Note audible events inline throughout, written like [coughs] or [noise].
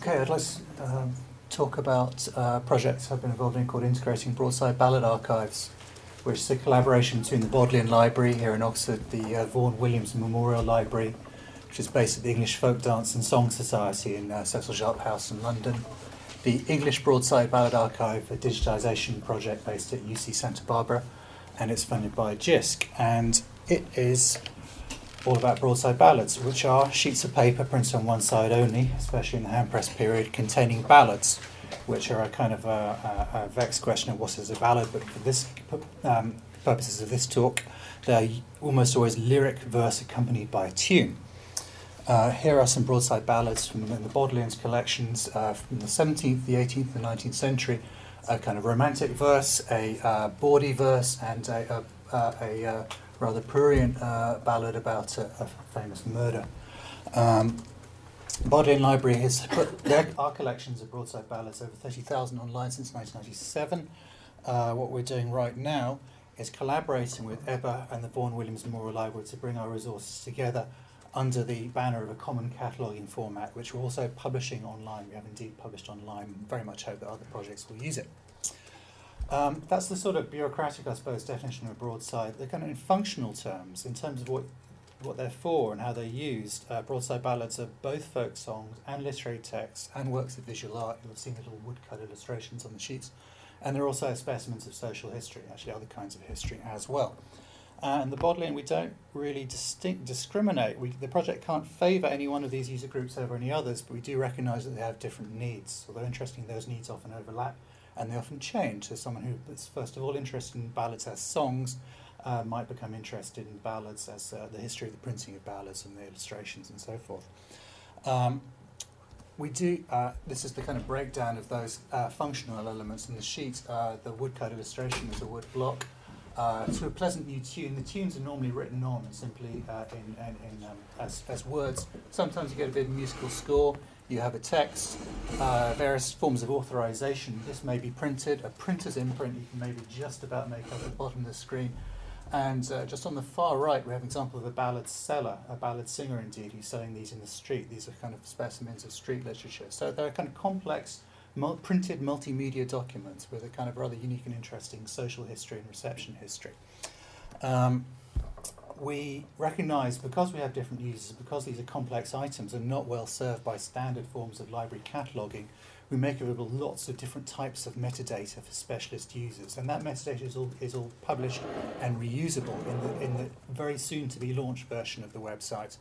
Okay, to um, talk about uh, projects I've been involved in called Integrating Broadside Ballad Archives, which is a collaboration between the Bodleian Library here in Oxford, the uh, Vaughan Williams Memorial Library, which is based at the English Folk Dance and Song Society in uh, Cecil Sharp House in London, the English Broadside Ballad Archive, a digitisation project based at UC Santa Barbara, and it's funded by JISC, and it is all about broadside ballads, which are sheets of paper printed on one side only, especially in the hand press period, containing ballads, which are a kind of a, a, a vexed question of what is a ballad, but for this um, purposes of this talk, they're almost always lyric verse accompanied by a tune. Uh, here are some broadside ballads from the Bodleian's collections uh, from the 17th, the 18th, and 19th century. A kind of romantic verse, a uh, bawdy verse, and a, a, a, a rather prurient uh, ballad about a, a, famous murder. Um, Bodleian Library has put their, our collections of broadside ballads over 30,000 online since 1997. Uh, what we're doing right now is collaborating with EBBA and the Vaughan Williams Memorial Library to bring our resources together under the banner of a common cataloguing format, which we're also publishing online. We have indeed published online. Very much hope that other projects will use it. Um, that's the sort of bureaucratic, I suppose, definition of a broadside. They're kind of in functional terms, in terms of what what they're for and how they're used. Uh, broadside ballads are both folk songs and literary texts and works of visual art. You'll have seen little woodcut illustrations on the sheets. And they're also specimens of social history, actually other kinds of history as well. Uh, and the Bodleian, we don't really distinct, discriminate. We, the project can't favour any one of these user groups over any others, but we do recognise that they have different needs. Although interestingly, those needs often overlap and they often change. So someone who is first of all interested in ballads as songs uh, might become interested in ballads as uh, the history of the printing of ballads and the illustrations and so forth. Um, we do, uh, this is the kind of breakdown of those uh, functional elements in the sheet. Uh, the woodcut illustration is a wood block uh, to a pleasant new tune. The tunes are normally written on simply in, in, in um, as, as words. Sometimes you get a bit of musical score. You have a text, uh, various forms of authorization. This may be printed, a printer's imprint. You can maybe just about make up at the bottom of the screen. And uh, just on the far right, we have an example of a ballad seller, a ballad singer indeed, who's selling these in the street. These are kind of specimens of street literature. So they're kind of complex mul- printed multimedia documents with a kind of rather unique and interesting social history and reception history. Um, we recognise because we have different users, because these are complex items and not well served by standard forms of library cataloguing, we make available lots of different types of metadata for specialist users, and that metadata is all, is all published and reusable in the, in the very soon to be launched version of the website.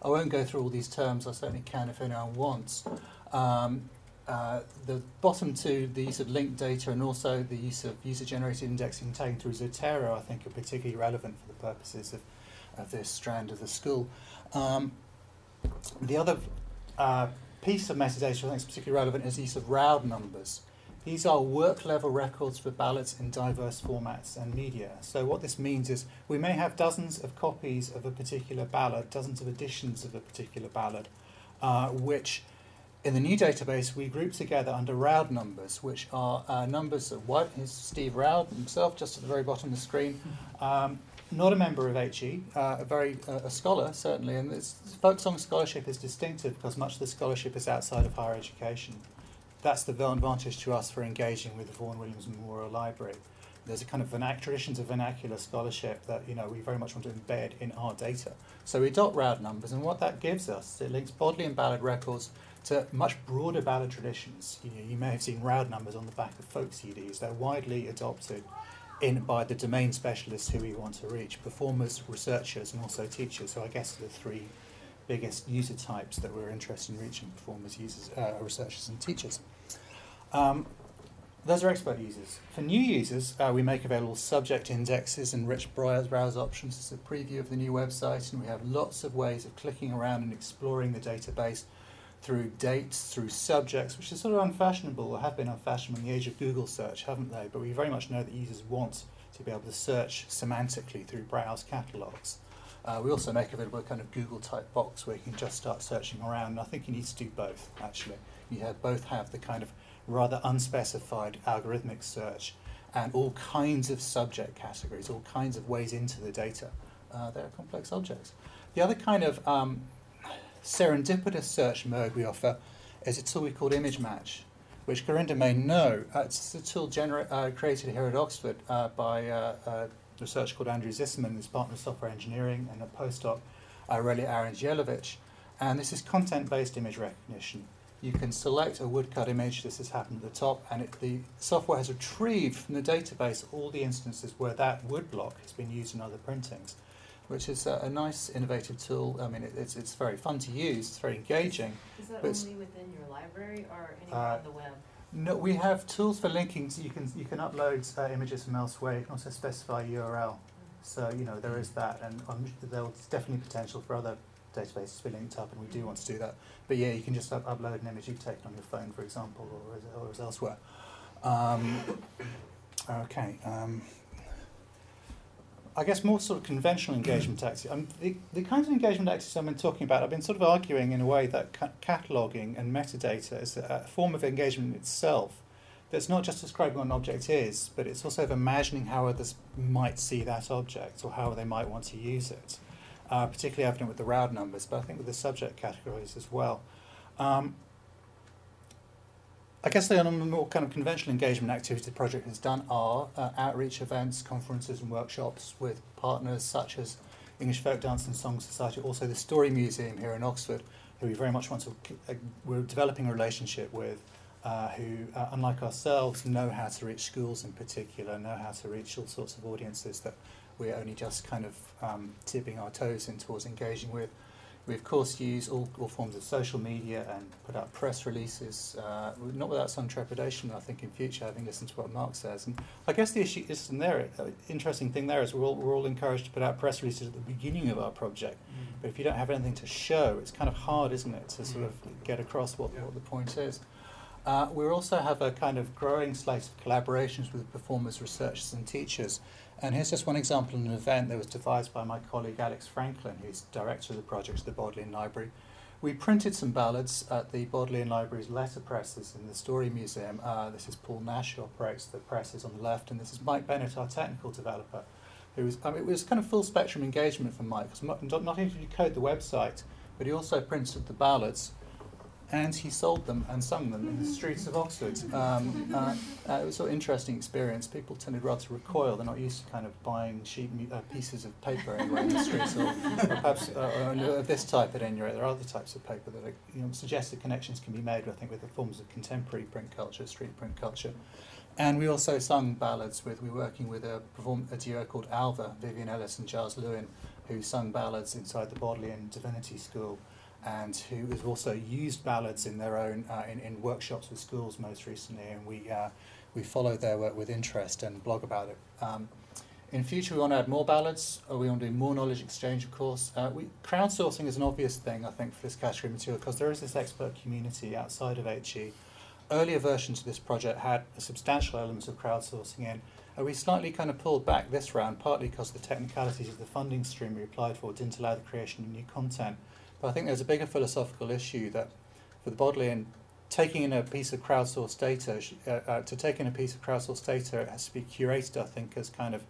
I won't go through all these terms, I certainly can if anyone wants. Um, uh, the bottom two, the use of linked data and also the use of user-generated indexing taken through Zotero, I think are particularly relevant for the purposes of, of this strand of the school. Um, the other uh, piece of metadata I think is particularly relevant is the use of Roud numbers. These are work level records for ballads in diverse formats and media. So, what this means is we may have dozens of copies of a particular ballad, dozens of editions of a particular ballad, uh, which in the new database, we group together under Roud numbers, which are uh, numbers of what is Steve Roud himself, just at the very bottom of the screen. Um, not a member of HE, uh, a very uh, a scholar certainly, and this folk song scholarship is distinctive because much of the scholarship is outside of higher education. That's the advantage to us for engaging with the Vaughan Williams Memorial Library. There's a kind of vernac- traditions of vernacular scholarship that you know we very much want to embed in our data. So we dot Roud numbers, and what that gives us, it links Bodleian ballad records to much broader ballad traditions. You, know, you may have seen Roud numbers on the back of folk CDs. They're widely adopted in by the domain specialists who we want to reach, performers, researchers, and also teachers. So I guess the three biggest user types that we're interested in reaching, performers, users, uh, researchers, and teachers. Um, those are expert users. For new users, uh, we make available subject indexes and rich browse, options. It's a preview of the new website, and we have lots of ways of clicking around and exploring the database through dates, through subjects, which is sort of unfashionable or have been unfashionable in the age of Google search, haven't they? But we very much know that users want to be able to search semantically through browse catalogues. Uh, we also make available a kind of Google type box where you can just start searching around. And I think you need to do both, actually. You have both have the kind of rather unspecified algorithmic search and all kinds of subject categories, all kinds of ways into the data. Uh, they're complex objects. The other kind of um, serendipitous search mode we offer is a tool we call Image Match, which Gurinder may know. Uh, it's a tool genera- uh, created here at Oxford uh, by uh, a researcher called Andrew Zisserman, who's partner of software engineering, and a postdoc, Relja Arandjelovic. And this is content based image recognition. You can select a woodcut image, this has happened at the top, and it, the software has retrieved from the database all the instances where that wood block has been used in other printings which is a, a, nice, innovative tool. I mean, it, it's, it's very fun to use, it's very engaging. Is that only within your library or anywhere uh, on the web? No, we have tools for linking. So you can you can upload uh, images from elsewhere. You can also specify URL. So you know there is that, and um, there's definitely potential for other databases to be linked up, and we do want to do that. But yeah, you can just up- upload an image you've taken on your phone, for example, or as, or as elsewhere. Um, [coughs] okay. Um, I guess more sort of conventional engagement tactics. Um, the, the kinds of engagement tactics I've been talking about, I've been sort of arguing in a way that ca- cataloging and metadata is a, a, form of engagement itself that's not just describing what an object is, but it's also of imagining how others might see that object or how they might want to use it. Uh, particularly evident with the Roud numbers, but I think with the subject categories as well. Um, I guess the more kind of conventional engagement activities the project has done are uh, outreach events, conferences, and workshops with partners such as English Folk Dance and Song Society, also the Story Museum here in Oxford, who we very much want to, uh, we're developing a relationship with, uh, who, uh, unlike ourselves, know how to reach schools in particular, know how to reach all sorts of audiences that we're only just kind of um, tipping our toes in towards engaging with. We, of course, use all, all forms of social media and put out press releases, uh, not without some trepidation, I think, in future, having listened to what Mark says. And I guess the issue is, and there, uh, interesting thing there is we're all, we're all encouraged to put out press releases at the beginning of our project. Mm. But if you don't have anything to show, it's kind of hard, isn't it, to sort of get across what, yeah. what the point is. Uh, we also have a kind of growing slate of collaborations with performers, researchers, and teachers. And here's just one example of an event that was devised by my colleague Alex Franklin, who's director of the project at the Bodleian Library. We printed some ballads at the Bodleian Library's letterpresses in the Story Museum. Uh, this is Paul Nash, who operates the presses on the left, and this is Mike Bennett, our technical developer. Who was, it was kind of full spectrum engagement from Mike, because not only did he code the website, but he also printed the ballads and he sold them and sung them in the streets of Oxford. Um, uh, uh, it was a sort of interesting experience. People tended rather to recoil. They're not used to kind of buying sheet uh, pieces of paper anyway in the streets, or, or perhaps uh, of this type at any rate. There are other types of paper that are, you know, suggest that connections can be made, I think, with the forms of contemporary print culture, street print culture. And we also sung ballads with, we were working with a, perform, a duo called Alva, Vivien Ellis and Giles Lewin, who sung ballads inside the Bodleian Divinity School and who has also used ballads in their own uh, in, in workshops with schools most recently, and we uh, we follow their work with interest and blog about it. Um, in future, we want to add more ballads. Or we want to do more knowledge exchange, of course. Uh, we, crowdsourcing is an obvious thing, I think, for this category material because there is this expert community outside of HE. Earlier versions of this project had substantial elements of crowdsourcing in. Uh, we slightly kind of pulled back this round, partly because the technicalities of the funding stream we applied for didn't allow the creation of new content. But I think there's a bigger philosophical issue that for the Bodleian, taking in a piece of crowdsourced data, uh, uh, to take in a piece of crowdsourced data, it has to be curated, I think, as kind of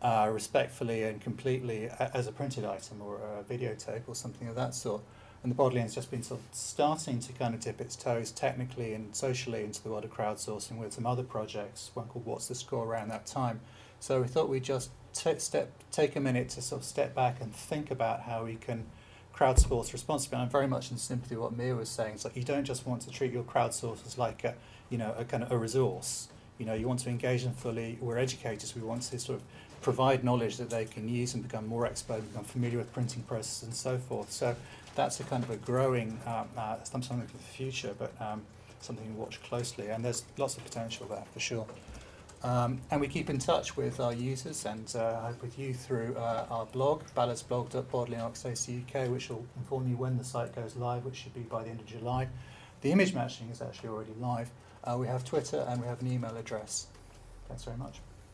uh, respectfully and completely as a printed item or a videotape or something of that sort. And the Bodleian's just been sort of starting to kind of dip its toes technically and socially into the world of crowdsourcing with some other projects, one called What's the Score around that time. So we thought we'd just t- step, take a minute to sort of step back and think about how we can crowdsource responsibly. And I'm very much in sympathy with what Mia was saying. It's like you don't just want to treat your crowdsource as like a, you know, a kind of a resource. You know, you want to engage them fully. We're educators. We want to sort of provide knowledge that they can use and become more expert, become familiar with printing processes and so forth. So that's a kind of a growing um, uh, something for the future, but um, something to watch closely. And there's lots of potential there for sure. Um, and we keep in touch with our users and uh, with you through uh, our blog, balladsblog.bodleianox.ac.uk, which will inform you when the site goes live, which should be by the end of July. The image matching is actually already live. Uh, we have Twitter and we have an email address. Thanks very much.